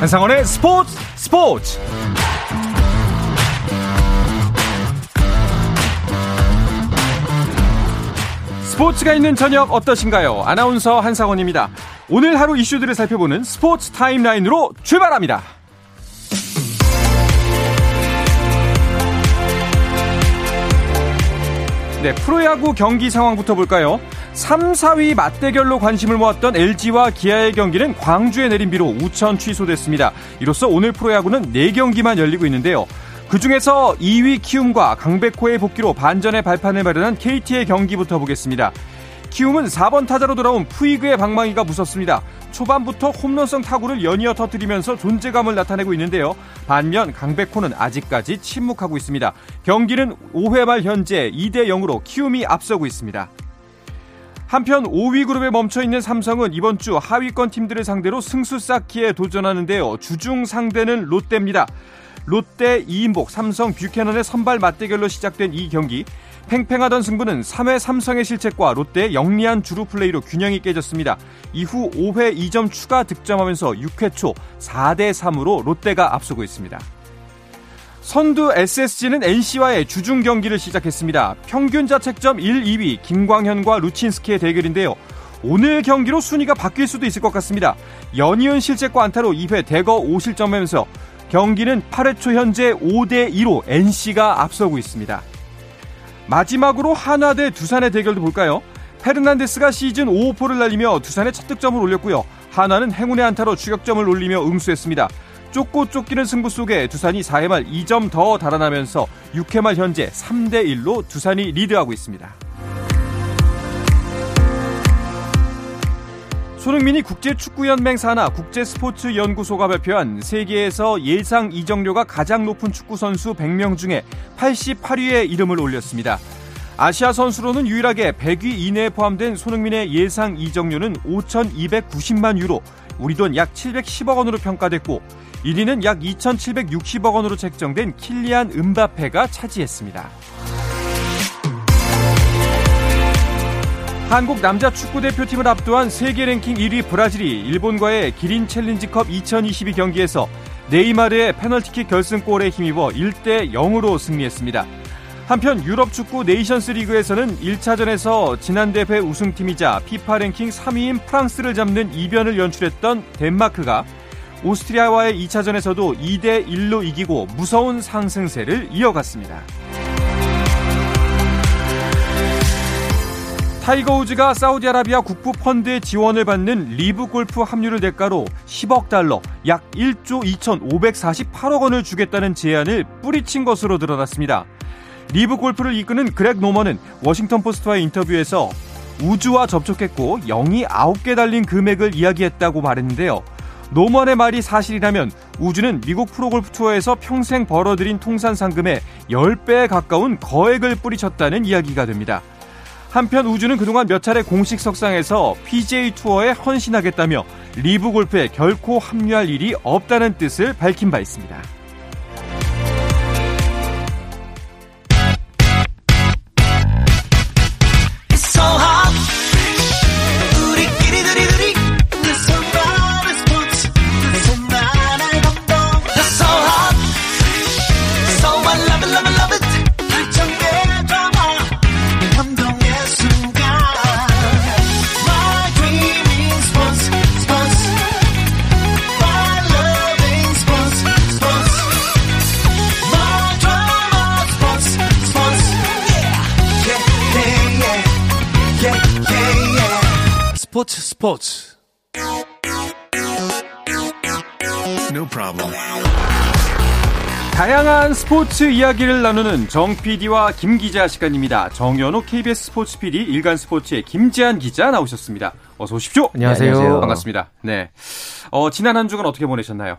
한상원의 스포츠 스포츠 스포츠가 있는 저녁 어떠신가요? 아나운서 한상원입니다. 오늘 하루 이슈들을 살펴보는 스포츠 타임라인으로 출발합니다. 네, 프로야구 경기 상황부터 볼까요? 3, 4위 맞대결로 관심을 모았던 LG와 기아의 경기는 광주에 내린 비로 우천 취소됐습니다. 이로써 오늘 프로야구는 4경기만 열리고 있는데요. 그 중에서 2위 키움과 강백호의 복귀로 반전의 발판을 마련한 KT의 경기부터 보겠습니다. 키움은 4번 타자로 돌아온 푸이그의 방망이가 무섭습니다. 초반부터 홈런성 타구를 연이어 터뜨리면서 존재감을 나타내고 있는데요. 반면 강백호는 아직까지 침묵하고 있습니다. 경기는 5회 말 현재 2대 0으로 키움이 앞서고 있습니다. 한편 5위 그룹에 멈춰 있는 삼성은 이번 주 하위권 팀들을 상대로 승수 쌓기에 도전하는데요. 주중 상대는 롯데입니다. 롯데 이인복, 삼성 뷰캐넌의 선발 맞대결로 시작된 이 경기. 팽팽하던 승부는 3회 삼성의 실책과 롯데의 영리한 주루 플레이로 균형이 깨졌습니다. 이후 5회 2점 추가 득점하면서 6회 초 4대 3으로 롯데가 앞서고 있습니다. 선두 SSG는 NC와의 주중 경기를 시작했습니다. 평균 자책점 1, 2위 김광현과 루친스키의 대결인데요. 오늘 경기로 순위가 바뀔 수도 있을 것 같습니다. 연이은 실책과 안타로 2회 대거 5실점하면서 경기는 8회 초 현재 5대 2로 NC가 앞서고 있습니다. 마지막으로 한화 대 두산의 대결도 볼까요? 페르난데스가 시즌 5호포를 날리며 두산의 첫 득점을 올렸고요. 한화는 행운의 안타로 추격점을 올리며 응수했습니다. 쫓고 쫓기는 승부 속에 두산이 4회 말 2점 더 달아나면서 6회 말 현재 3대 1로 두산이 리드하고 있습니다. 손흥민이 국제축구연맹 산하 국제스포츠연구소가 발표한 세계에서 예상 이적료가 가장 높은 축구선수 100명 중에 88위에 이름을 올렸습니다. 아시아 선수로는 유일하게 100위 이내에 포함된 손흥민의 예상 이적료는 5,290만 유로, 우리 돈 약 710억 원으로 평가됐고 1위는 약 2,760억 원으로 책정된 킬리안 은바페가 차지했습니다. 한국 남자 축구 대표팀을 압도한 세계 랭킹 1위 브라질이 일본과의 기린 챌린지컵 2022 경기에서 네이마르의 페널티킥 결승골에 힘입어 1대 0으로 승리했습니다. 한편 유럽 축구 네이션스 리그에서는 1차전에서 지난 대회 우승팀이자 피파 랭킹 3위인 프랑스를 잡는 이변을 연출했던 덴마크가 오스트리아와의 2차전에서도 2대 1로 이기고 무서운 상승세를 이어갔습니다. 타이거 우즈가 사우디아라비아 국부 펀드의 지원을 받는 리브 골프 합류를 대가로 10억 달러, 약 1조 2,548억 원을 주겠다는 제안을 뿌리친 것으로 드러났습니다. 리브 골프를 이끄는 그렉 노먼은 워싱턴 포스트와의 인터뷰에서 우즈와 접촉했고 0이 9개 달린 금액을 이야기했다고 말했는데요. 노먼의 말이 사실이라면 우즈는 미국 프로골프 투어에서 평생 벌어들인 통산 상금의 10배에 가까운 거액을 뿌리쳤다는 이야기가 됩니다. 한편 우주는 그동안 몇 차례 공식 석상에서 PJ 투어에 헌신하겠다며 리브 골프에 결코 합류할 일이 없다는 뜻을 밝힌 바 있습니다. 스포츠 스포츠 No problem. 다양한 스포츠 이야기를 나누는 정 PD와 김 기자 시간입니다. 정현호 KBS 스포츠 PD, 일간 스포츠의 김지한 기자 나오셨습니다. 어서 오십시오. 안녕하세요. 네, 반갑습니다. 네. 어, 지난 한 주간 어떻게 보내셨나요?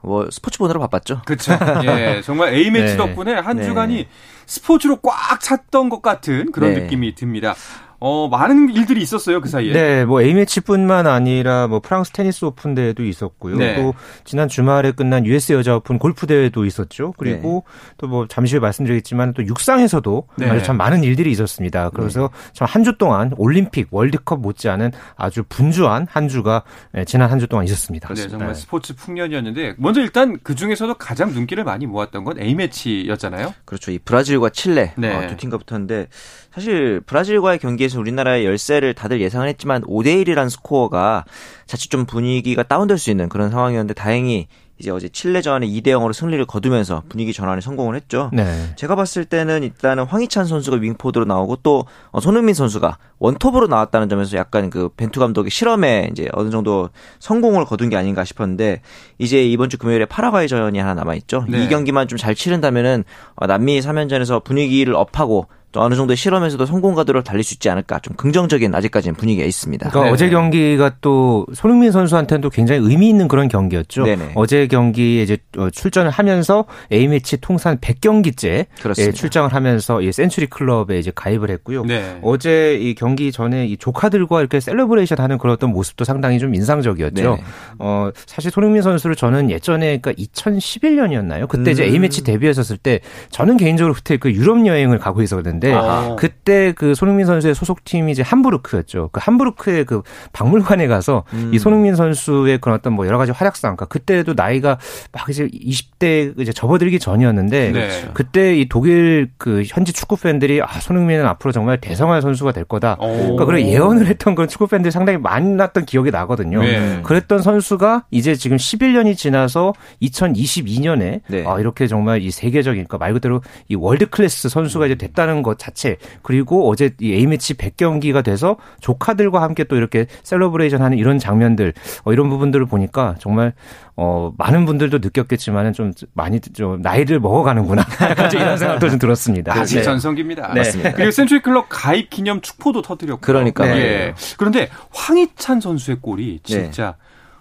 뭐 스포츠 보느라 바빴죠. 그렇죠. 예, 정말 A 매치 네. 덕분에 한 네. 주간이 스포츠로 꽉 찼던 것 같은 그런 네. 느낌이 듭니다. 어, 많은 일들이 있었어요, 그 사이에. 네, 뭐 A매치뿐만 아니라 뭐 프랑스 테니스 오픈 대회도 있었고요. 네. 또 지난 주말에 끝난 US 여자 오픈 골프 대회도 있었죠. 그리고 또뭐 잠시 후에 말씀드리겠지만 또 육상에서도 네. 아주 참 많은 일들이 있었습니다. 그래서 참 한 주 동안 올림픽, 월드컵 못지않은 아주 분주한 한 주가 예, 지난 한 주 동안 있었습니다. 네, 정말 스포츠 풍년이었는데 먼저 일단 그 중에서도 가장 눈길을 많이 모았던 건 A 매치였잖아요. 그렇죠. 이 브라질과 칠레 네. 어, 두 팀과 붙었는데 사실 브라질과의 경기에 서 우리나라의 열세를 다들 예상을 했지만 5대 1이라는 스코어가 자칫 좀 분위기가 다운될 수 있는 그런 상황이었는데 다행히 이제 어제 칠레전에 2대 0으로 승리를 거두면서 분위기 전환에 성공을 했죠. 네. 제가 봤을 때는 일단은 황희찬 선수가 윙포드로 나오고 또 어, 손흥민 선수가 원톱으로 나왔다는 점에서 약간 그 벤투 감독의 실험에 이제 어느 정도 성공을 거둔 게 아닌가 싶었는데 이제 이번 주 금요일에 파라과이전이 하나 남아 있죠. 네. 이 경기만 좀 잘 치른다면은 어, 남미 3연전에서 분위기를 up하고 또 어느 정도의 실험에서도 성공 가도록 달릴 수 있지 않을까 좀 긍정적인 아직까지는 분위기가 있습니다. 그러니까 네. 어제 경기가 또 손흥민 선수한테도 굉장히 의미 있는 그런 경기였죠. 네네. 어제 경기에 이제 어, 출전을 하면서 A매치 통산 100경기째 그렇습니다. 예, 출장을 하면서 이 Century Club에 이제 가입을 했고요. 네. 어제 이 경기 전에 이 조카들과 이렇게 celebration 하는 그런 어떤 모습도 상당히 좀 인상적이었죠. 네네. 어, 사실 손흥민 선수를 저는 예전에 그러니까 2011년이었나요? 그때 이제 음. A매치 데뷔했었을 때 저는 개인적으로 그때 그 유럽 여행을 가고 있었는데 아하. 그때 그 손흥민 선수의 소속팀이 이제 함부르크였죠. 그 함부르크의 그 박물관에 가서 음. 이 손흥민 선수의 그런 어떤 뭐 여러 가지 활약상, 그러니까 그때도 나이가 막 이제 20대 이제 접어들기 전이었는데 네. 그때 이 독일 그 현지 축구 팬들이 아 손흥민은 앞으로 정말 대성할 선수가 될 거다. 오. 그러니까 그런 예언을 했던 그런 축구 팬들이 상당히 많았던 기억이 나거든요. 네. 그랬던 선수가 이제 지금 11년이 지나서 2022년에 네. 아, 이렇게 정말 이 세계적인 그러니까 말 그대로 이 world class 선수가 이제 됐다는 것 자체 그리고 어제 이 A매치 100경기가 돼서 조카들과 함께 또 이렇게 celebration 하는 이런 장면들 어, 이런 부분들을 보니까 정말 어, 많은 분들도 느꼈겠지만은 좀 많이 좀 나이를 먹어가는구나. 약간 좀 이런 생각도 좀 들었습니다. 아직 네. 전성기입니다. 네. 맞습니다. 그리고 Century Club 가입 기념 축포도 터뜨렸고. 그러니까요. 예. 그런데 황희찬 선수의 골이 진짜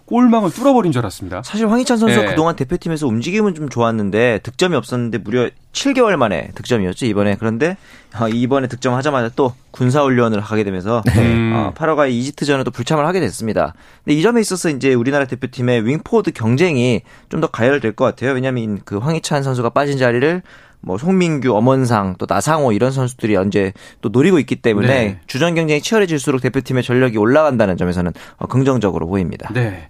골망을 뚫어버린 줄 알았습니다. 사실 황희찬 선수가 네. 그동안 대표팀에서 움직임은 좀 좋았는데 득점이 없었는데 무려 7개월 만에 득점이었죠 이번에 그런데 어, 이번에 득점하자마자 또 군사훈련을 하게 되면서 음. 어, 파라과이 이집트전에도 불참을 하게 됐습니다. 근데 이 점에 있어서 이제 우리나라 대표팀의 윙포드 경쟁이 좀 더 가열될 것 같아요. 왜냐하면 그 황희찬 선수가 빠진 자리를 뭐 송민규, 엄원상, 또 나상호 이런 선수들이 언제 또 노리고 있기 때문에 네. 주전 경쟁이 치열해질수록 대표팀의 전력이 올라간다는 점에서는 어, 긍정적으로 보입니다. 네.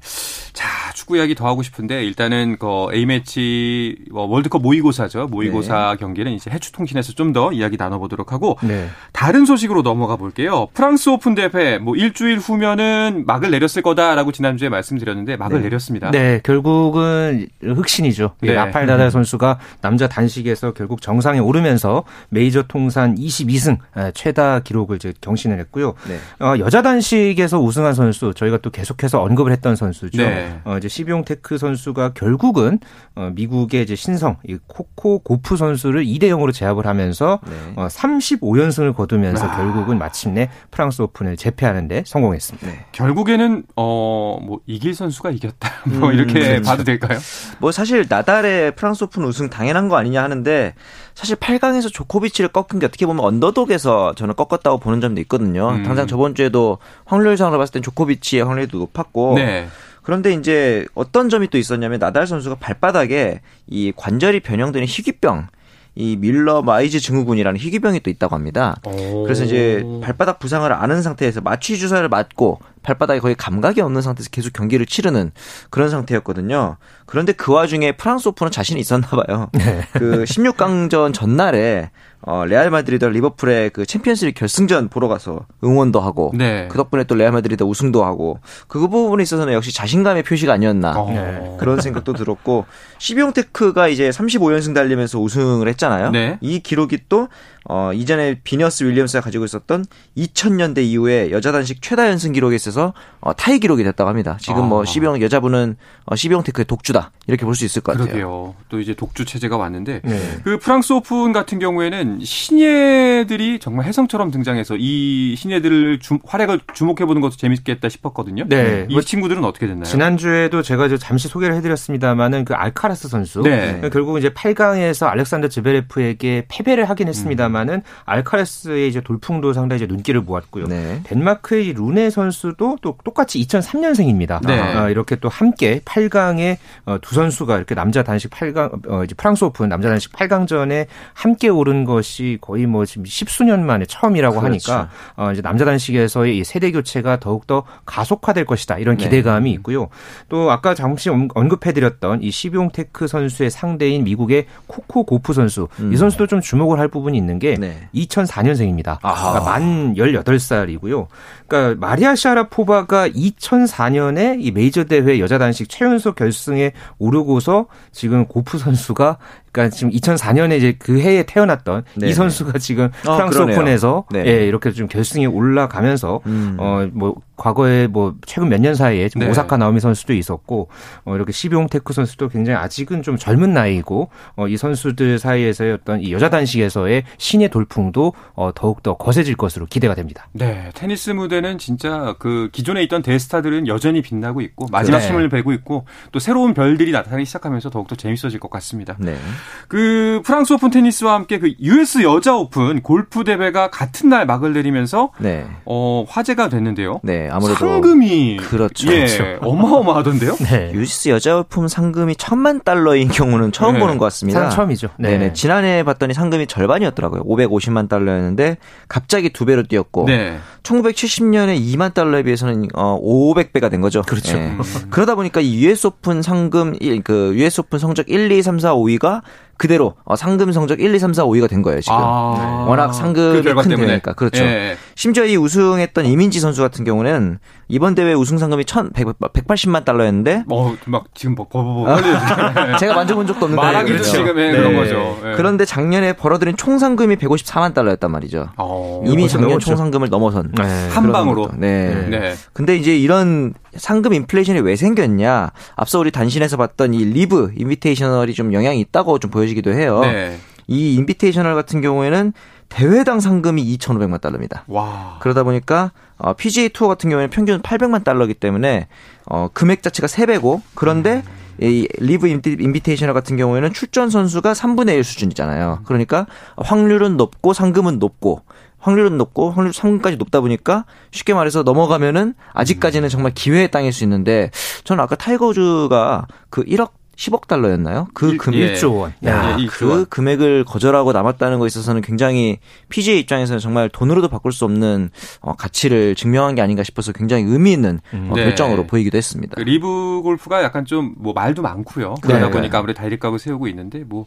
자, 축구 이야기 더 하고 싶은데 일단은 그 A매치 뭐 월드컵 모의고사죠. 모의고사 네. 경기는 이제 해축 통신에서 좀 더 이야기 나눠보도록 하고 네. 다른 소식으로 넘어가 볼게요. 프랑스 오픈 대회 뭐 일주일 후면은 막을 내렸을 거다라고 지난주에 말씀드렸는데 막을 네. 내렸습니다. 네, 결국은 흙신이죠. 이 네. 라팔 나달 선수가 남자 단식에서 결국 정상에 오르면서 메이저 통산 22승 최다 기록을 이제 경신을 했고요. 네. 어, 여자 단식에서 우승한 선수 저희가 또 계속해서 언급을 했던 선수죠. 네. 어, 이제 시비옹테크 선수가 결국은 어, 미국의 이제 신성 이 코코 고프 선수를 2대 0으로 제압을 하면서 네. 어, 35연승을 거두면서 아. 결국은 마침내 프랑스 오픈을 제패하는데 성공했습니다. 네. 결국에는 어뭐 이길 선수가 이겼다. 뭐 음, 이렇게 그렇죠. 봐도 될까요? 뭐 사실 나달의 프랑스 오픈 우승 당연한 거 아니냐 하는데 사실 8강에서 조코비치를 꺾은 게 어떻게 보면 underdog에서 저는 꺾었다고 보는 점도 있거든요. 음. 당장 저번 주에도 확률상으로 봤을 땐 조코비치의 확률도 높았고 네. 그런데 이제 어떤 점이 또 있었냐면 나달 선수가 발바닥에 이 관절이 변형되는 희귀병 이 뮐러 와이스 증후군이라는 희귀병이 또 있다고 합니다. 그래서 이제 발바닥 부상을 아는 상태에서 마취 주사를 맞고 발바닥에 거의 감각이 없는 상태에서 계속 경기를 치르는 그런 상태였거든요. 그런데 그 와중에 프랑스 오픈은 자신이 있었나 봐요. 그 16강전 전날에 어 레알 마드리드 리버풀의 그 챔피언스리그 결승전 보러 가서 응원도 하고 네. 그 덕분에 또 레알 마드리드 우승도 하고 그 부분에 있어서는 역시 자신감의 표시가 아니었나 어. 네. 그런 생각도 들었고 시비옹테크가 이제 35연승 달리면서 우승을 했잖아요. 네. 이 기록이 또 어, 이전에 비너스 윌리엄스가 가지고 있었던 2000년대 이후에 여자 단식 최다 연승 기록에 있어서 어, 타이 기록이 됐다고 합니다. 지금 뭐 아. 시비옹 여자분은 어, 시비옹테크의 독주다 이렇게 볼 수 있을 것 같아요. 그러게요. 또 이제 독주 체제가 왔는데 네. 그 프랑스 오픈 같은 경우에는 신예들이 정말 혜성처럼 등장해서 이 신예들을 주, 활약을 주목해 보는 것도 재밌겠다 싶었거든요. 네. 이뭐 친구들은 어떻게 됐나요? 지난주에도 제가 저 잠시 소개를 해드렸습니다만은 그 알카라스 선수 네. 결국 이제 8강에서 알렉산더 즈베레프에게 패배를 하긴 했습니다만 있습니다만은 알카라스의 이제 돌풍도 상당히 이제 눈길을 모았고요. 네. 덴마크의 루네 선수도 또 똑같이 2003년생입니다. 네. 아, 이렇게 또 함께 8강에 어, 두 선수가 이렇게 남자 단식 8강 어, 이제 프랑스 오픈 남자 단식 8강전에 함께 오른 것이 거의 뭐 지금 십수년 만에 처음이라고 그렇죠. 하니까 어, 이제 남자 단식에서의 이 세대 교체가 더욱 더 가속화될 것이다 이런 네. 기대감이 있고요. 또 아까 잠시 언- 언급해드렸던 이 시비옹테크 선수의 상대인 미국의 코코 고프 선수 이 선수도 좀 주목을 할 부분이 있는 게 음. 네. 2004년생입니다. 아하. 그러니까 만 18살이고요. 그러니까 마리아 샤라포바가 2004년에 이 메이저 대회 여자 단식 최연소 결승에 오르고서 지금 고프 선수가 그러니까 지금 2004년에 이제 그 해에 태어났던 네. 이 선수가 지금 아, 프랑스 그러네요. 오픈에서 네. 예, 이렇게 좀 결승에 올라가면서 음. 어뭐 과거에 뭐 최근 몇 년 사이에 지금 네. 오사카 나오미 선수도 있었고 어 이렇게 시비옹테크 선수도 굉장히 아직은 좀 젊은 나이고 어이 선수들 사이에서의 어떤 이 여자 단식에서의 신예 돌풍도 어 더욱 더 거세질 것으로 기대가 됩니다. 네, 테니스 무대는 진짜 그 기존에 있던 대스타들은 여전히 빛나고 있고 마지막 네. 힘을 내고 있고 또 새로운 별들이 나타나기 시작하면서 더욱더 재밌어질 것 같습니다. 네. 그 프랑스 오픈 테니스와 함께 그 US 여자 오픈 골프 대회가 같은 날 막을 내리면서 네. 어 화제가 됐는데요. 네. 아무래도 상금이 그렇죠. 예, 그렇죠. 어마어마하던데요. 네. US 여자 오픈 상금이 천만 달러인 경우는 처음 네. 보는 것 같습니다. 상 처음이죠. 네네. 네. 지난해 봤더니 상금이 절반이었더라고요. 550만 달러였는데 갑자기 두 배로 뛰었고 네. 1970년에 2만 달러에 비해서는 어 500배가 된 거죠. 그렇죠. 예. 그러다 보니까 이 US 오픈 상금 1, 그 US 오픈 성적 1, 2, 3, 4, 5위가 그대로 어, 상금 성적 1, 2, 3, 4, 5위가 된 거예요, 지금. 아, 워낙 상금이 그큰 때문에. 대회니까. 그렇죠. 예. 심지어 이 우승했던 이민지 선수 같은 경우는 이번 대회 우승 상금이 1 180만 달러였는데 어, 막 지금 뭐 버버버. 제가 만져본 적도 없는 말하기도 대회거든요. 지금 예, 네. 그런 거죠. 예. 그런데 작년에 벌어들인 총 상금이 154만 달러였단 말이죠. 어, 이미 작년 넘었죠. 총 상금을 넘어선 네. 한 방으로. 네. 네. 근데 이제 이런 상금 인플레이션이 왜 생겼냐? 앞서 우리 단신에서 봤던 이 리브 인비테이셔널이 좀 영향이 있다고 좀 보여 지기도 해요. 네. 이 인비테이셔널 같은 경우에는 대회당 상금이 2,500만 달러입니다. 와. 그러다 보니까 어, PGA 투어 같은 경우에는 평균 800만 달러이기 때문에 어, 금액 자체가 3배고 그런데 이 리브 인비- 인비테이셔널 같은 경우에는 출전 선수가 3분의 1 수준이잖아요. 그러니까 확률은 높고 상금은 높고 확률은 높고 확률 상금까지 높다 보니까 쉽게 말해서 넘어가면은 아직까지는 정말 기회의 땅일 수 있는데 저는 아까 타이거 우즈가 그 1억 10억 달러였나요? 그 일- 금액 예. 1조 원. 야, 예, 이그 조 원. 금액을 거절하고 남았다는 거에 있어서는 굉장히 PGA 입장에서는 정말 돈으로도 바꿀 수 없는 어, 가치를 증명한 게 아닌가 싶어서 굉장히 의미 있는 어, 네. 결정으로 보이기도 했습니다. 그 리브 골프가 약간 좀 뭐 말도 많고요. 그러다 네. 보니까 아무래도 대립각을 세우고 있는데 뭐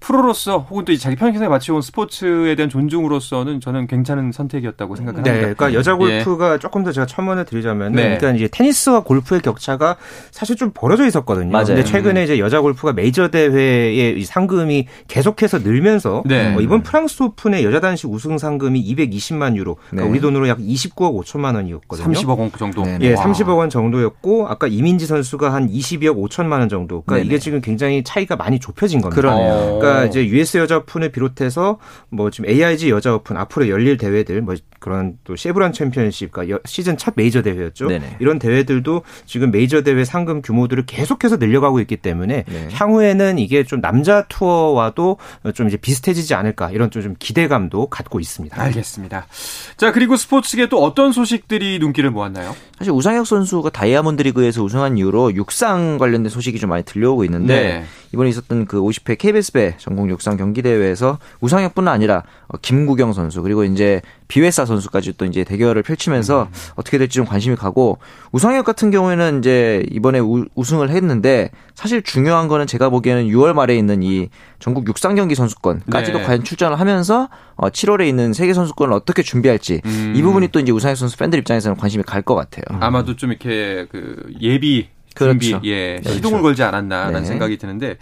프로로서 혹은 또이 자기 평생에 바쳐온 스포츠에 대한 존중으로서는 저는 괜찮은 선택이었다고 생각을 네, 합니다. 그러니까 여자 골프가 조금 더 제가 첨언을 드리자면, 네. 그러니까 이제 테니스와 골프의 격차가 사실 좀 벌어져 있었거든요. 맞아요. 근데 최근에 이제 여자 골프가 메이저 대회의 이 상금이 계속해서 늘면서 네. 어, 이번 프랑스 오픈의 여자 단식 우승 상금이 220만 유로, 그러니까 네. 우리 돈으로 약 29억 5천만 원이었거든요. 30억 원 정도. 네, 예, 와. 30억 원 정도였고 아까 이민지 선수가 한 22억 5천만 원 정도. 그러니까 네네. 이게 지금 굉장히 차이가 많이 좁혀진 겁니다. 그러네요. 어. 그러니까 이제 US 여자 오픈을 비롯해서 뭐 지금 AIG 여자 오픈 앞으로 열릴 대회들 뭐 그런 또 쉐브론 챔피언십 그러니까 여- 시즌 첫 메이저 대회였죠. 네네. 이런 대회들도 지금 메이저 대회 상금 규모들을 계속해서 늘려가고 있기 때문에 네. 향후에는 이게 좀 남자 투어와도 좀 이제 비슷해지지 않을까 이런 좀 기대감도 갖고 있습니다. 알겠습니다. 자, 그리고 스포츠계 또 어떤 소식들이 눈길을 모았나요? 사실 우상혁 선수가 다이아몬드 리그에서 우승한 이후로 육상 관련된 소식이 좀 많이 들려오고 있는데 네. 이번에 있었던 그 50회 KBS 배 전국 육상 경기 대회에서 우상혁뿐만 아니라 어, 김구경 선수 그리고 이제 비회사 선수까지 또 이제 대결을 펼치면서 음. 어떻게 될지 좀 관심이 가고 우상혁 같은 경우에는 이제 이번에 우, 우승을 했는데 사실 중요한 거는 제가 보기에는 6월 말에 있는 이 전국 육상 경기 선수권까지도 네. 과연 출전을 하면서 어, 7월에 있는 세계 선수권을 어떻게 준비할지 음. 이 부분이 또 이제 우상혁 선수 팬들 입장에서는 관심이 갈 것 같아요. 아마도 좀 이렇게 그 예비 준비, 그렇죠. 예, 시동을 걸지 않았나라는 네. 생각이 드는데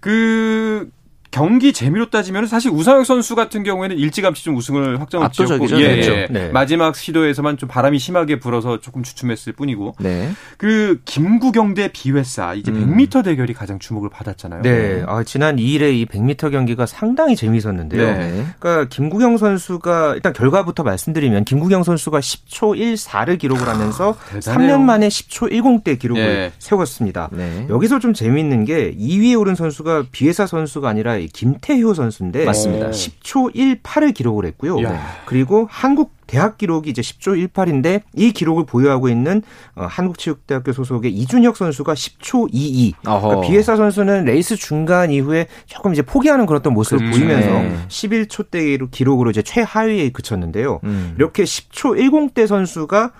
그 경기 재미로 따지면 사실 우상혁 선수 같은 경우에는 일찌감치 좀 우승을 확정을. 지었고 예, 그렇죠. 예. 네. 마지막 시도에서만 좀 바람이 심하게 불어서 조금 주춤했을 뿐이고 네. 그 김구경 대 비회사 이제 음. 100m 대결이 가장 주목을 받았잖아요. 네, 아, 지난 2일에 이 100m 경기가 상당히 재미있었는데요. 네. 그러니까 김구경 선수가 일단 결과부터 말씀드리면 김구경 선수가 10초 14를 기록을 하면서 대단해요. 3년 만에 10초 10대 기록을 예. 세웠습니다. 네. 여기서 좀 재미있는 게 2위에 오른 선수가 비회사 선수가 아니라 이 김태효 선수인데 맞습니다. 10초 18을 기록을 했고요. 야. 그리고 한국 대학 기록이 이제 10초 18인데 이 기록을 보유하고 있는 어, 한국체육대학교 소속의 이준혁 선수가 10초 22. 어허. 그러니까 비웨사 선수는 레이스 중간 이후에 조금 이제 포기하는 그런 어떤 모습을 그렇죠. 보이면서 네. 11초대로 기록으로 이제 최하위에 그쳤는데요. 음. 이렇게 10초 10대 선수가 어,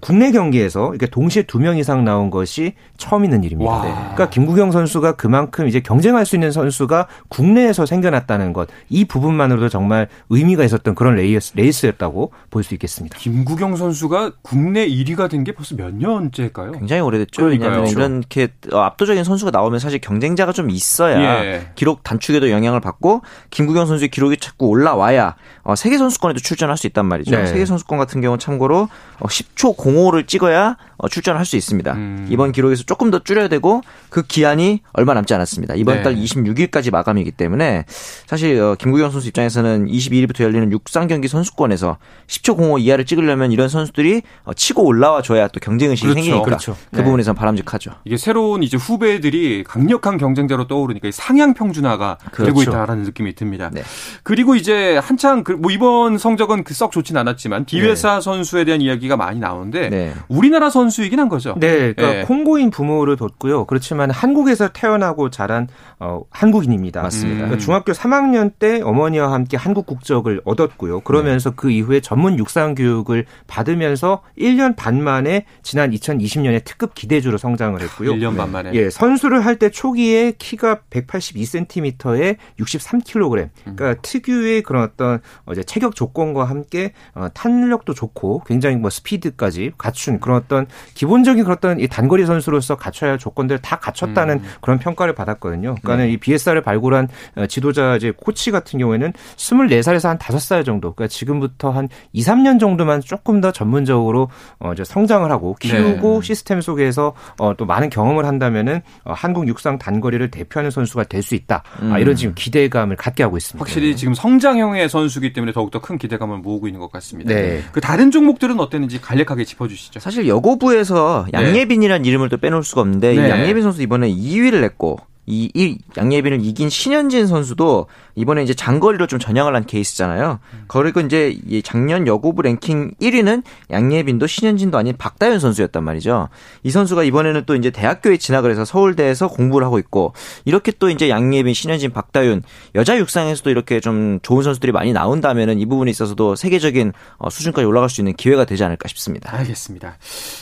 국내 경기에서 이렇게 동시에 두 명 이상 나온 것이 처음 있는 일입니다. 와. 그러니까 김국영 선수가 그만큼 이제 경쟁할 수 있는 선수가 국내에서 생겨났다는 것, 이 부분만으로도 정말 의미가 있었던 그런 레이스, 레이스였다고 볼 수 있겠습니다. 김구경 선수가 국내 1위가 된 게 벌써 몇 년째일까요? 굉장히 오래됐죠. 그러니까요. 왜냐하면 이렇게 어, 압도적인 선수가 나오면 사실 경쟁자가 좀 있어야 예. 기록 단축에도 영향을 받고 김구경 선수의 기록이 자꾸 올라와야 어, 세계 선수권에도 출전할 수 있단 말이죠. 네. 세계 선수권 같은 경우 는 참고로 어, 10초 05를 찍어야 어, 출전을 할수 있습니다. 음. 이번 기록에서 조금 더 줄여야 되고 그 기한이 얼마 남지 않았습니다. 이번 네. 달 26일까지 마감이기 때문에 사실 어, 김구경 선수 입장에서는 22일부터 열리는 육상 경기 선수권에서 10초 05 이하를 찍으려면 이런 선수들이 어, 치고 올라와 줘야 또 경쟁 의식이 그렇죠. 생기니까 그렇죠. 그 네. 부분에서 바람직하죠. 이게 새로운 이제 후배들이 강력한 경쟁자로 떠오르니까 이 상향 평준화가 되고 그렇죠. 있다라는 느낌이 듭니다. 네. 그리고 이제 한창 그 뭐 이번 성적은 그 썩 좋진 않았지만 디웨사 선수에 대한 이야기가 많이 나오는데 네. 우리나라 선수 이긴 한 거죠. 네, 그러니까 예. 콩고인 부모를 뒀고요. 그렇지만 한국에서 태어나고 자란 어, 한국인입니다. 맞습니다. 음. 그러니까 중학교 3학년 때 어머니와 함께 한국 국적을 얻었고요. 그러면서 그 이후에 전문 육상 교육을 받으면서 1년 반 만에 지난 2020년에 특급 기대주로 성장을 했고요. 1년 반 만에. 예, 선수를 할 때 초기에 키가 182cm에 63kg. 그러니까 특유의 그런 어떤 어, 이제 체격 조건과 함께 어, 탄력도 좋고 굉장히 뭐 스피드까지 갖춘 그런 어떤 기본적인 어떤 이 단거리 선수로서 갖춰야 할 조건들 다 갖췄다는 그런 평가를 받았거든요. 그러니까는 이 BSR을 발굴한 어, 지도자 이제 코치 같은 경우에는 24살에서 한 5살 정도. 그러니까 지금부터 한 2, 3년 정도만 조금 더 전문적으로 어, 이제 성장을 하고 키우고 시스템 속에서 어, 또 많은 경험을 한다면은 어, 한국 육상 단거리를 대표하는 선수가 될 수 있다. 아, 이런 지금 기대감을 갖게 하고 있습니다. 확실히 지금 성장형의 선수기 때문에 더욱더 큰 기대감을 모으고 있는 것 같습니다. 네. 그 다른 종목들은 어땠는지 간략하게 짚어주시죠. 사실 여고부 에서 네. 양예빈이라는 이름을 또 빼놓을 수가 없는데 네. 이 양예빈 선수 이번에 2위를 냈고 이, 이 양예빈을 이긴 신현진 선수도 이번에 이제 장거리로 좀 전향을 한 케이스잖아요. 그리고 이제 이 작년 여고부 랭킹 1위는 양예빈도 신현진도 아닌 박다현 선수였단 말이죠. 이 선수가 이번에는 또 이제 대학교에 진학을 해서 서울대에서 공부를 하고 있고 이렇게 또 이제 양예빈, 신현진, 박다윤 여자 육상에서도 이렇게 좀 좋은 선수들이 많이 나온다면은 이 부분에 있어서도 세계적인 어, 수준까지 올라갈 수 있는 기회가 되지 않을까 싶습니다. 알겠습니다.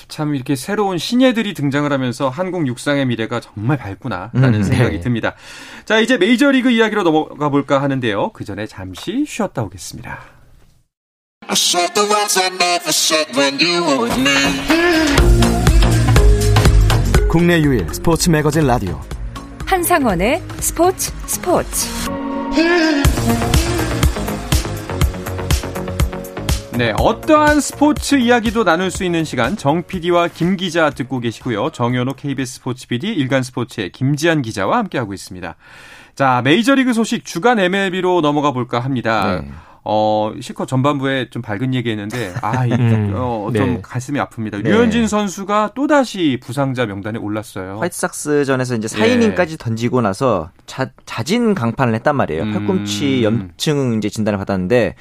참 이렇게 새로운 신예들이 등장을 하면서 한국 육상의 미래가 정말 밝구나라는 음, 생각이 네. 듭니다. 자 이제 메이저리그 이야기로 넘어가 볼까 하는데요. 그 전에 잠시 쉬었다 오겠습니다. I said the words I never said when you were with me. 국내 유일 스포츠 매거진 라디오 한상원의 스포츠 스포츠 네, 어떠한 스포츠 이야기도 나눌 수 있는 시간 정 PD와 김 기자 듣고 계시고요. 정현호 KBS 스포츠 PD, 일간 스포츠의 김지한 기자와 함께하고 있습니다. 자, 메이저리그 소식 주간 MLB로 넘어가 볼까 합니다. 네. 어, 실컷 전반부에 좀 밝은 얘기 했는데, 아, 이, 음, 어, 좀 네. 가슴이 아픕니다. 네. 류현진 선수가 또다시 부상자 명단에 올랐어요. 화이트삭스전에서 이제 예. 4이닝까지 던지고 나서 자, 자진 강판을 했단 말이에요. 음. 팔꿈치 염증 이제 진단을 받았는데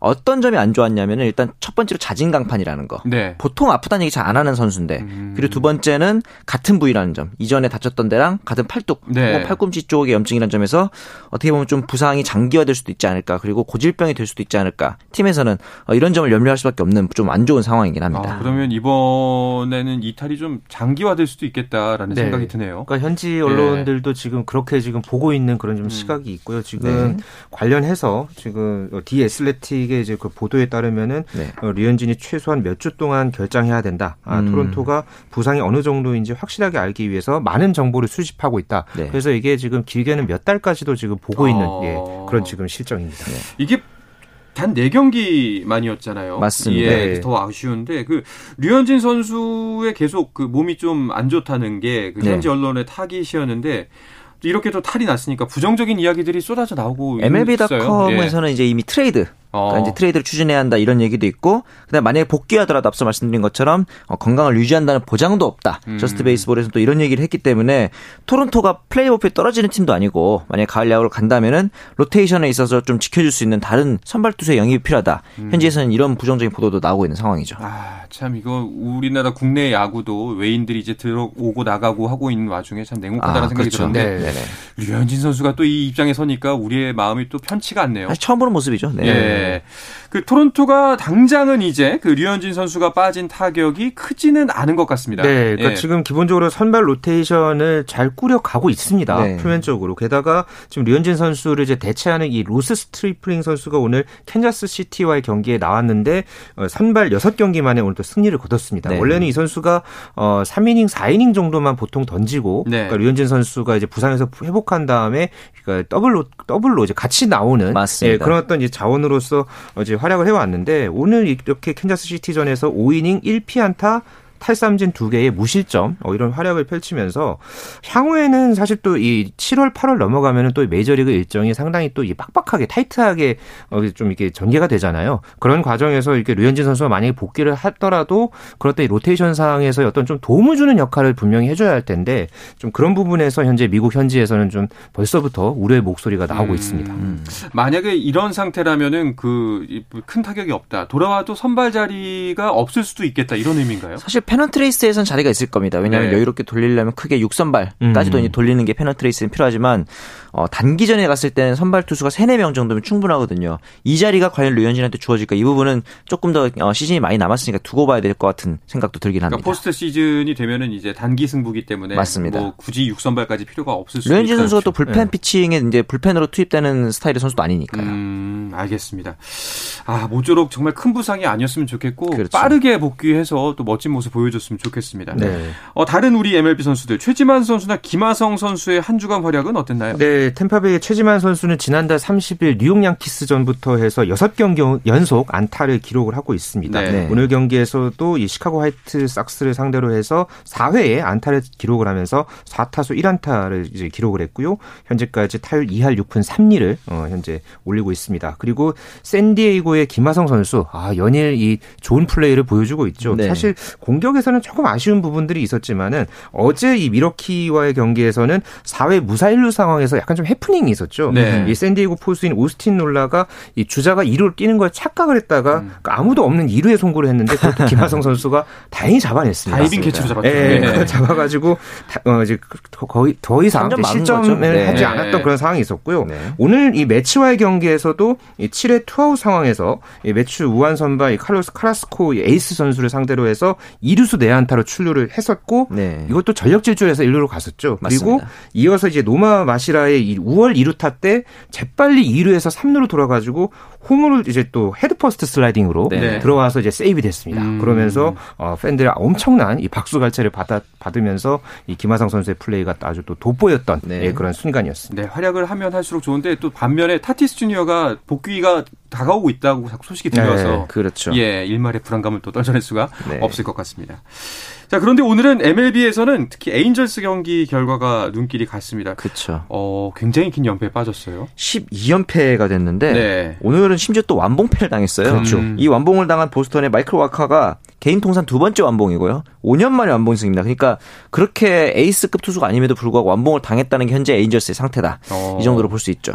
어떤 점이 안 좋았냐면은 일단 첫 번째로 자진 강판이라는 거. 네. 보통 아프다는 얘기 잘 안 하는 선수인데 음. 그리고 두 번째는 같은 부위라는 점 이전에 다쳤던 데랑 같은 팔뚝 네. 혹은 팔꿈치 쪽에 염증이라는 점에서 어떻게 보면 좀 부상이 장기화될 수도 있지 않을까 그리고 고질병이 될 수도 있지 않을까 팀에서는 어, 이런 점을 염려할 수밖에 없는 좀 안 좋은 상황이긴 합니다. 아, 그러면 이번에는 이탈이 좀 장기화될 수도 있겠다라는 네. 생각이 드네요. 그러니까 현지 언론들도 지금 그렇게 지금 보고 있는 그런 좀 시각이 있고요. 지금 관련해서 지금 디 애슬레틱 의 이제 그 보도에 따르면은 네. 어, 류현진이 최소한 몇 주 동안 결장해야 된다. 아, 음. 토론토가 부상이 어느 정도인지 확실하게 알기 위해서 많은 정보를 수집하고 있다. 네. 그래서 이게 지금 길게는 몇 달까지도 지금 보고 있는 어. 예, 그런 지금 실정입니다. 이게 단 4경기만이었잖아요. 맞습니다. 예, 네. 더 아쉬운데 그 류현진 선수의 계속 그 몸이 좀 안 좋다는 게그 네. 현지 언론의 타깃이었는데 또 이렇게 또 탈이 났으니까 부정적인 이야기들이 쏟아져 나오고 있어요. 예. MLB.com에서는 이제 이미 트레이드 그러니까 어. 이제 트레이드를 추진해야 한다 이런 얘기도 있고 그다음 만약에 복귀하더라도 앞서 말씀드린 것처럼 어, 건강을 유지한다는 보장도 없다. 음. 저스트 베이스볼에서는 또 이런 얘기를 했기 때문에 토론토가 플레이오프에 떨어지는 팀도 아니고 만약에 가을 야구를 간다면은 로테이션에 있어서 좀 지켜줄 수 있는 다른 선발 투수의 영입이 필요하다. 현지에서는 이런 부정적인 보도도 나오고 있는 상황이죠. 음. 아, 참 이거 우리나라 국내 야구도 외인들이 이제 들어오고 나가고 하고 있는 와중에 참 냉혹하다는 아, 생각이 그렇죠. 들었는데 네. 네네. 류현진 선수가 또 이 입장에 서니까 우리의 마음이 또 편치가 않네요. 처음 보는 모습이죠. 네. 예. 네. 그 토론토가 당장은 이제 그 류현진 선수가 빠진 타격이 크지는 않은 것 같습니다. 네, 그러니까 예. 지금 기본적으로 선발 로테이션을 잘 꾸려가고 있습니다. 네. 표면적으로. 게다가 지금 류현진 선수를 이제 대체하는 이 로스 스트리플링 선수가 오늘 캔자스 시티와의 경기에 나왔는데 어, 선발 6경기 만에 오늘 또 승리를 거뒀습니다. 네. 원래는 이 선수가 어 3이닝, 4이닝 정도만 보통 던지고 네. 그러니까 류현진 선수가 이제 부상에서 회복한 다음에 그러니까 더블로 더블로 이제 같이 나오는 맞습니다. 예, 그런 어떤 이제 자원으로서 이제 활약을 해왔는데 오늘 이렇게 캔자스 시티전에서 5이닝 1피안타 탈삼진 두 개의 무실점 어, 이런 활약을 펼치면서 향후에는 사실 또 이 7월 8월 넘어가면은 또 메이저리그 일정이 상당히 또 이 빡빡하게 타이트하게 어, 좀 이렇게 전개가 되잖아요. 그런 과정에서 이렇게 류현진 선수가 만약에 복귀를 하더라도 그럴 때 로테이션 상황에서 어떤 좀 도움을 주는 역할을 분명히 해줘야 할 텐데 좀 그런 부분에서 현재 미국 현지에서는 좀 벌써부터 우려의 목소리가 나오고 음. 있습니다. 만약에 이런 상태라면은 그 큰 타격이 없다. 돌아와도 선발 자리가 없을 수도 있겠다. 이런 의미인가요? 사실 페넌트레이스에선 자리가 있을 겁니다. 왜냐하면 네. 여유롭게 돌리려면 크게 6선발까지도 음. 이제 돌리는 게 페넌트레이스는 필요하지만 어, 단기전에 갔을 때는 선발 투수가 3, 4명 정도면 충분하거든요. 이 자리가 과연 류현진한테 주어질까 이 부분은 조금 더 어, 시즌이 많이 남았으니까 두고 봐야 될 것 같은 생각도 들긴 합니다. 그러니까 포스트 시즌이 되면은 이제 단기 승부기 때문에 맞습니다. 뭐 굳이 6선발까지 필요가 없을 수도 류현진. 선수가 또 불펜 네. 피칭에 이제 불펜으로 투입되는 스타일의 선수도 아니니까요. 음, 알겠습니다. 아, 모쪼록 정말 큰 부상이 아니었으면 좋겠고 그렇죠. 빠르게 복귀해서 또 멋진 모습 보여줬으면 좋겠습니다. 네. 어, 다른 우리 MLB 선수들 최지만 선수나 김하성 선수의 한 주간 활약은 어땠나요? 네, 템파베이의 최지만 선수는 지난달 30일 뉴욕 양키스 전부터 해서 6경기 연속 안타를 기록을 하고 있습니다. 네. 오늘 경기에서도 이 시카고 화이트 삭스를 상대로 해서 4회에 안타를 기록을 하면서 4타수 1안타를 이제 기록을 했고요. 현재까지 타율 2할 6푼 3리를 어, 현재 올리고 있습니다. 그리고 샌디에이고의 김하성 선수 아, 연일 이 좋은 플레이를 보여주고 있죠. 네. 사실 공격에서는 조금 아쉬운 부분들이 있었지만은 어제 이 밀워키와의 경기에서는 4회 무사 1루 상황에서 약간 좀 해프닝이 있었죠. 네. 이 샌디에이고 포수인 오스틴 놀라가 이 주자가 2루를 뛰는 걸 착각을 했다가 음. 그 아무도 없는 2루에 송구를 했는데 그것도 김하성 선수가 다행히 잡아냈습니다. 다이빙 캐치로 잡았죠. 예, 네. 잡아가지고 다- 어, 이제 더- 거의 더 이상 실점을. 네. 하지 네. 않았던 그런 상황이 있었고요. 네. 오늘 이 메츠와의 경기에서도 이 7회 투아웃 상황에서 이 메츠 우완 선발 이 카를로스 카라스코 이 에이스 선수를 상대로 해서 2루수 내야안타로 출루를 했었고 네. 이것도 전력 질주해서 1루로 갔었죠. 그리고 맞습니다. 이어서 이제 노마 마자라의 이 우월 2루타 때 재빨리 2루에서 3루로 돌아가지고 홈으로 이제 또 헤드퍼스트 슬라이딩으로 네. 들어와서 이제 세이브 됐습니다. 음. 그러면서 어, 팬들의 엄청난 이 박수 갈채를 받아 받으면서 이 김하성 선수의 플레이가 아주 또 돋보였던 네. 예, 그런 순간이었습니다. 네, 활약을 하면 할수록 좋은데 또 반면에 타티스 주니어가 복귀가 다가오고 있다고 자꾸 소식이 들려서 네, 그렇죠. 예, 일말의 불안감을 또 떨쳐낼 수가 네. 없을 것 같습니다. 자, 그런데 오늘은 MLB에서는 특히 에인절스 경기 결과가 눈길이 갔습니다. 그렇죠. 어, 굉장히 긴 연패에 빠졌어요. 12연패가 됐는데 네. 오늘 은 심지어 또 완봉패를 당했어요. 그렇죠. 이 완봉을 당한 보스턴의 마이클 와카가 개인 통산 두 번째 완봉이고요. 5년 만에 완봉 승입니다. 그러니까 그렇게 에이스급 투수가 아님에도 불구하고 완봉을 당했다는 게 현재 에인절스의 상태다. 어. 이 정도로 볼 수 있죠.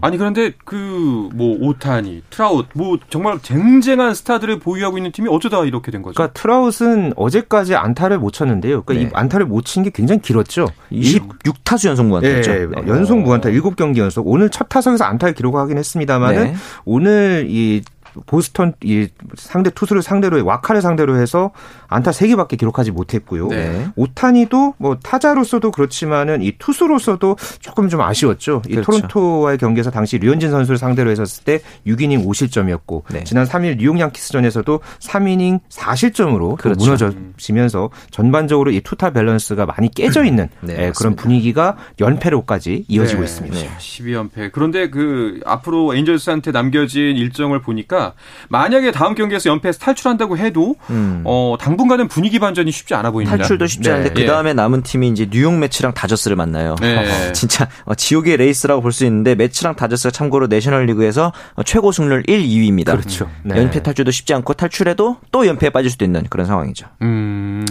아니 그런데 그 뭐 오타니, 트라웃 뭐 정말 쟁쟁한 스타들을 보유하고 있는 팀이 어쩌다 이렇게 된 거죠? 그러니까 트라웃은 어제까지 안타를 못 쳤는데요. 그러니까 네. 이 안타를 못 친 게 굉장히 길었죠. 26타수 연속 무안타였죠. 예, 네. 연속 무안타 7경기 연속. 오늘 첫 타석에서 안타를 기록하긴 했습니다만은 네. 오늘 이 보스턴 이 상대 투수를 상대로 와카를 상대로 해서 안타 3개밖에 기록하지 못했고요. 네. 오타니도 뭐 타자로서도 그렇지만은 이 투수로서도 조금 좀 아쉬웠죠. 이 그렇죠. 토론토와의 경기에서 당시 류현진 선수를 상대로 했었을 때 6이닝 5실점이었고 네. 지난 3일 뉴욕 양키스전에서도 3이닝 4실점으로 그렇죠. 무너져지면서 전반적으로 이 투타 밸런스가 많이 깨져 있는 네, 예, 그런. 분위기가 연패로까지 이어지고 네. 있습니다. 자, 12연패. 그런데 그 앞으로 에인절스한테 남겨진 일정을 보니까 만약에 다음 경기에서 연패에서 탈출한다고 해도 음. 어, 당분간은 분위기 반전이 쉽지 않아 보입니다. 탈출도 쉽지 네. 않은데 그 다음에 남은 팀이 이제 뉴욕 메츠랑 다저스를 만나요. 네. 진짜 어, 지옥의 레이스라고 볼 수 있는데 메츠랑 다저스가 참고로 내셔널리그에서 어, 최고 승률 1, 2위입니다. 그렇죠. 네. 연패 탈출도 쉽지 않고 탈출해도 또 연패에 빠질 수도 있는 그런 상황이죠. 음,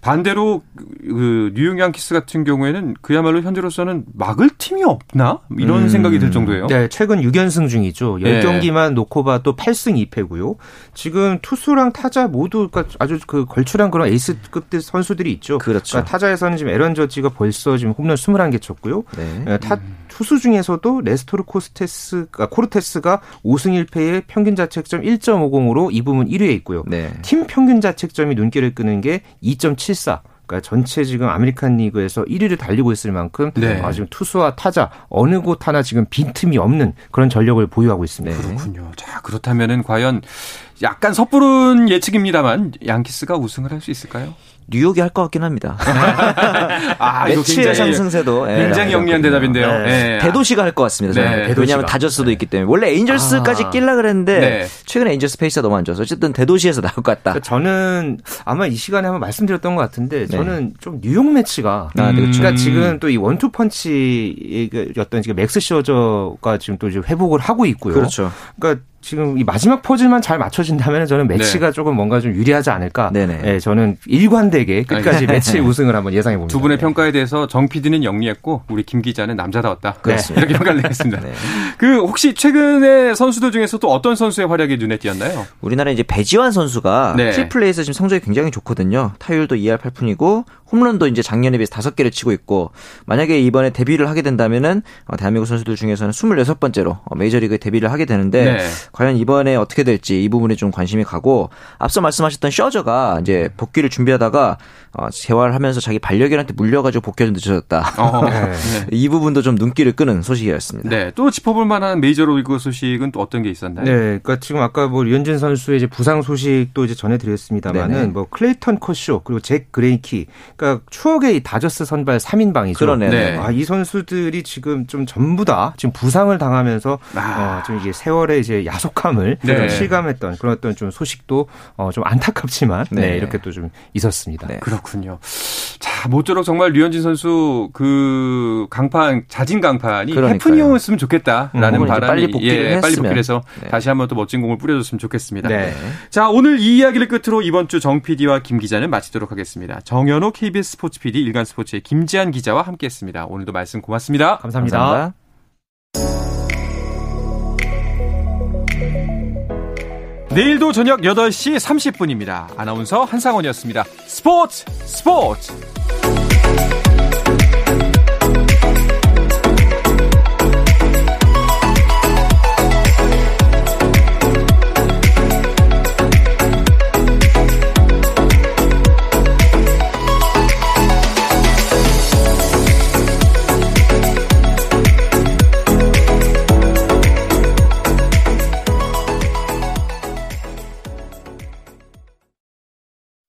반대로 그 뉴욕 양키스 같은 경우에는 그야말로 현재로서는 막을 팀이 없나 이런 음. 생각이 들 정도예요. 네, 최근 6연승 중이죠. 네. 10경기만 놓고 봐도 8승 2패고요. 지금 투수랑 타자 모두 그러니까 아주 그 걸출한 그런 에이스급 선수들이 있죠. 그렇죠. 그러니까 타자에서는 지금 에런 저지가 벌써 지금 홈런 21개 쳤고요. 네. 예, 타 투수 중에서도 네스토르 코스테스, 아, 코르테스가 5승 1패에 평균 자책점 1.50으로 이 부분 1위에 있고요. 네. 팀 평균 자책점이 눈길을 끄는 게 2.74. 그러니까 전체 지금 아메리칸 리그에서 1위를 달리고 있을 만큼 네. 아, 지금 투수와 타자 어느 곳 하나 지금 빈틈이 없는 그런 전력을 보유하고 있습니다. 네. 그렇군요. 자, 그렇다면은 과연 약간 섣부른 예측입니다만 양키스가 우승을 할 수 있을까요? 뉴욕이 할 것 같긴 합니다. 아, 굉장히- 상승세도 예, 굉장히 영리한 대답인데요. 네. 예. 대도시가 할 것 같습니다. 네, 왜냐하면 대도시가. 다저스도 있기 때문에 원래 에인절스까지 아. 낄라 그랬는데 네. 최근에 에인절스 페이스가 너무 안 좋아서 어쨌든 대도시에서 나올 것 같다. 그러니까 저는 아마 이 시간에 한번 말씀드렸던 것 같은데 네. 저는 좀 뉴욕 메츠가 아, 네, 그렇죠. 그러니까 지금 또 이 원투 펀치였던 지금 맥스 셔저가 지금 또 이제 회복을 하고 있고요. 그렇죠. 그러니까 지금 이 마지막 퍼즐만 잘 맞춰진다면 저는 메츠가 조금 뭔가 좀 유리하지 않을까. 네네. 네, 저는 일관되게 끝까지. 메츠 우승을 한번 예상해 봅니다. 두 분의 평가에 대해서 정 PD는 영리했고 우리 김 기자는 남자다웠다. 그렇습니다. 이렇게 평가를 내겠습니다. 네. 그 혹시 최근에 선수들 중에서 또 어떤 선수의 활약이 눈에 띄었나요? 우리나라 이제 배지환 선수가 네. 트리플레이에서 지금 성적이 굉장히 좋거든요. 타율도 2할 8푼이고 홈런도 이제 작년에 비해서 5개를 치고 있고 만약에 이번에 데뷔를 하게 된다면은 어, 대한민국 선수들 중에서는 26번째로 어, 메이저리그에 데뷔를 하게 되는데 네. 과연 이번에 어떻게 될지 이 부분에 좀 관심이 가고 앞서 말씀하셨던 셔저가 이제 복귀를 준비하다가 어, 재활하면서 자기 반려견한테 물려가지고 복귀가 좀 늦어졌다. 어, 네. 네. 이 부분도 좀 눈길을 끄는 소식이었습니다. 네, 또 짚어볼 만한 메이저리그 소식은 또 어떤 게 있었나요? 네, 그러니까 지금 아까 뭐 류현진 선수의 이제 부상 소식도 이제 전해드렸습니다만은 네네. 뭐 클레이턴 커쇼 그리고 잭 그레이키, 그러니까 추억의 이 다저스 선발 3인방이죠. 그러네. 네. 아, 이 선수들이 지금 좀 전부 다 지금 부상을 당하면서 아. 어, 좀 이게 세월의 이제 야속함을 네. 좀 실감했던 그런 어떤 좀 소식도 어, 좀 안타깝지만 네. 네. 이렇게 또 좀 있었습니다. 네. 그렇군요. 자, 모쪼록 정말 류현진 선수 그 강판 자진 강판이. 해프닝이었으면 좋겠다라는 음, 바람이 빨리 복귀를 예, 빨리 했으면. 복귀를 해서 네. 다시 한번 또 멋진 공을 뿌려줬으면 좋겠습니다. 네. 자, 오늘 이 이야기를 끝으로 이번 주 정 PD와 김 기자는 마치도록 하겠습니다. 정현호 KBS 스포츠 PD 일간 스포츠의 김지한 기자와 함께했습니다. 오늘도 말씀 고맙습니다. 감사합니다. 감사합니다. 내일도 저녁 8시 30분입니다. 아나운서 한상원이었습니다. 스포츠 스포츠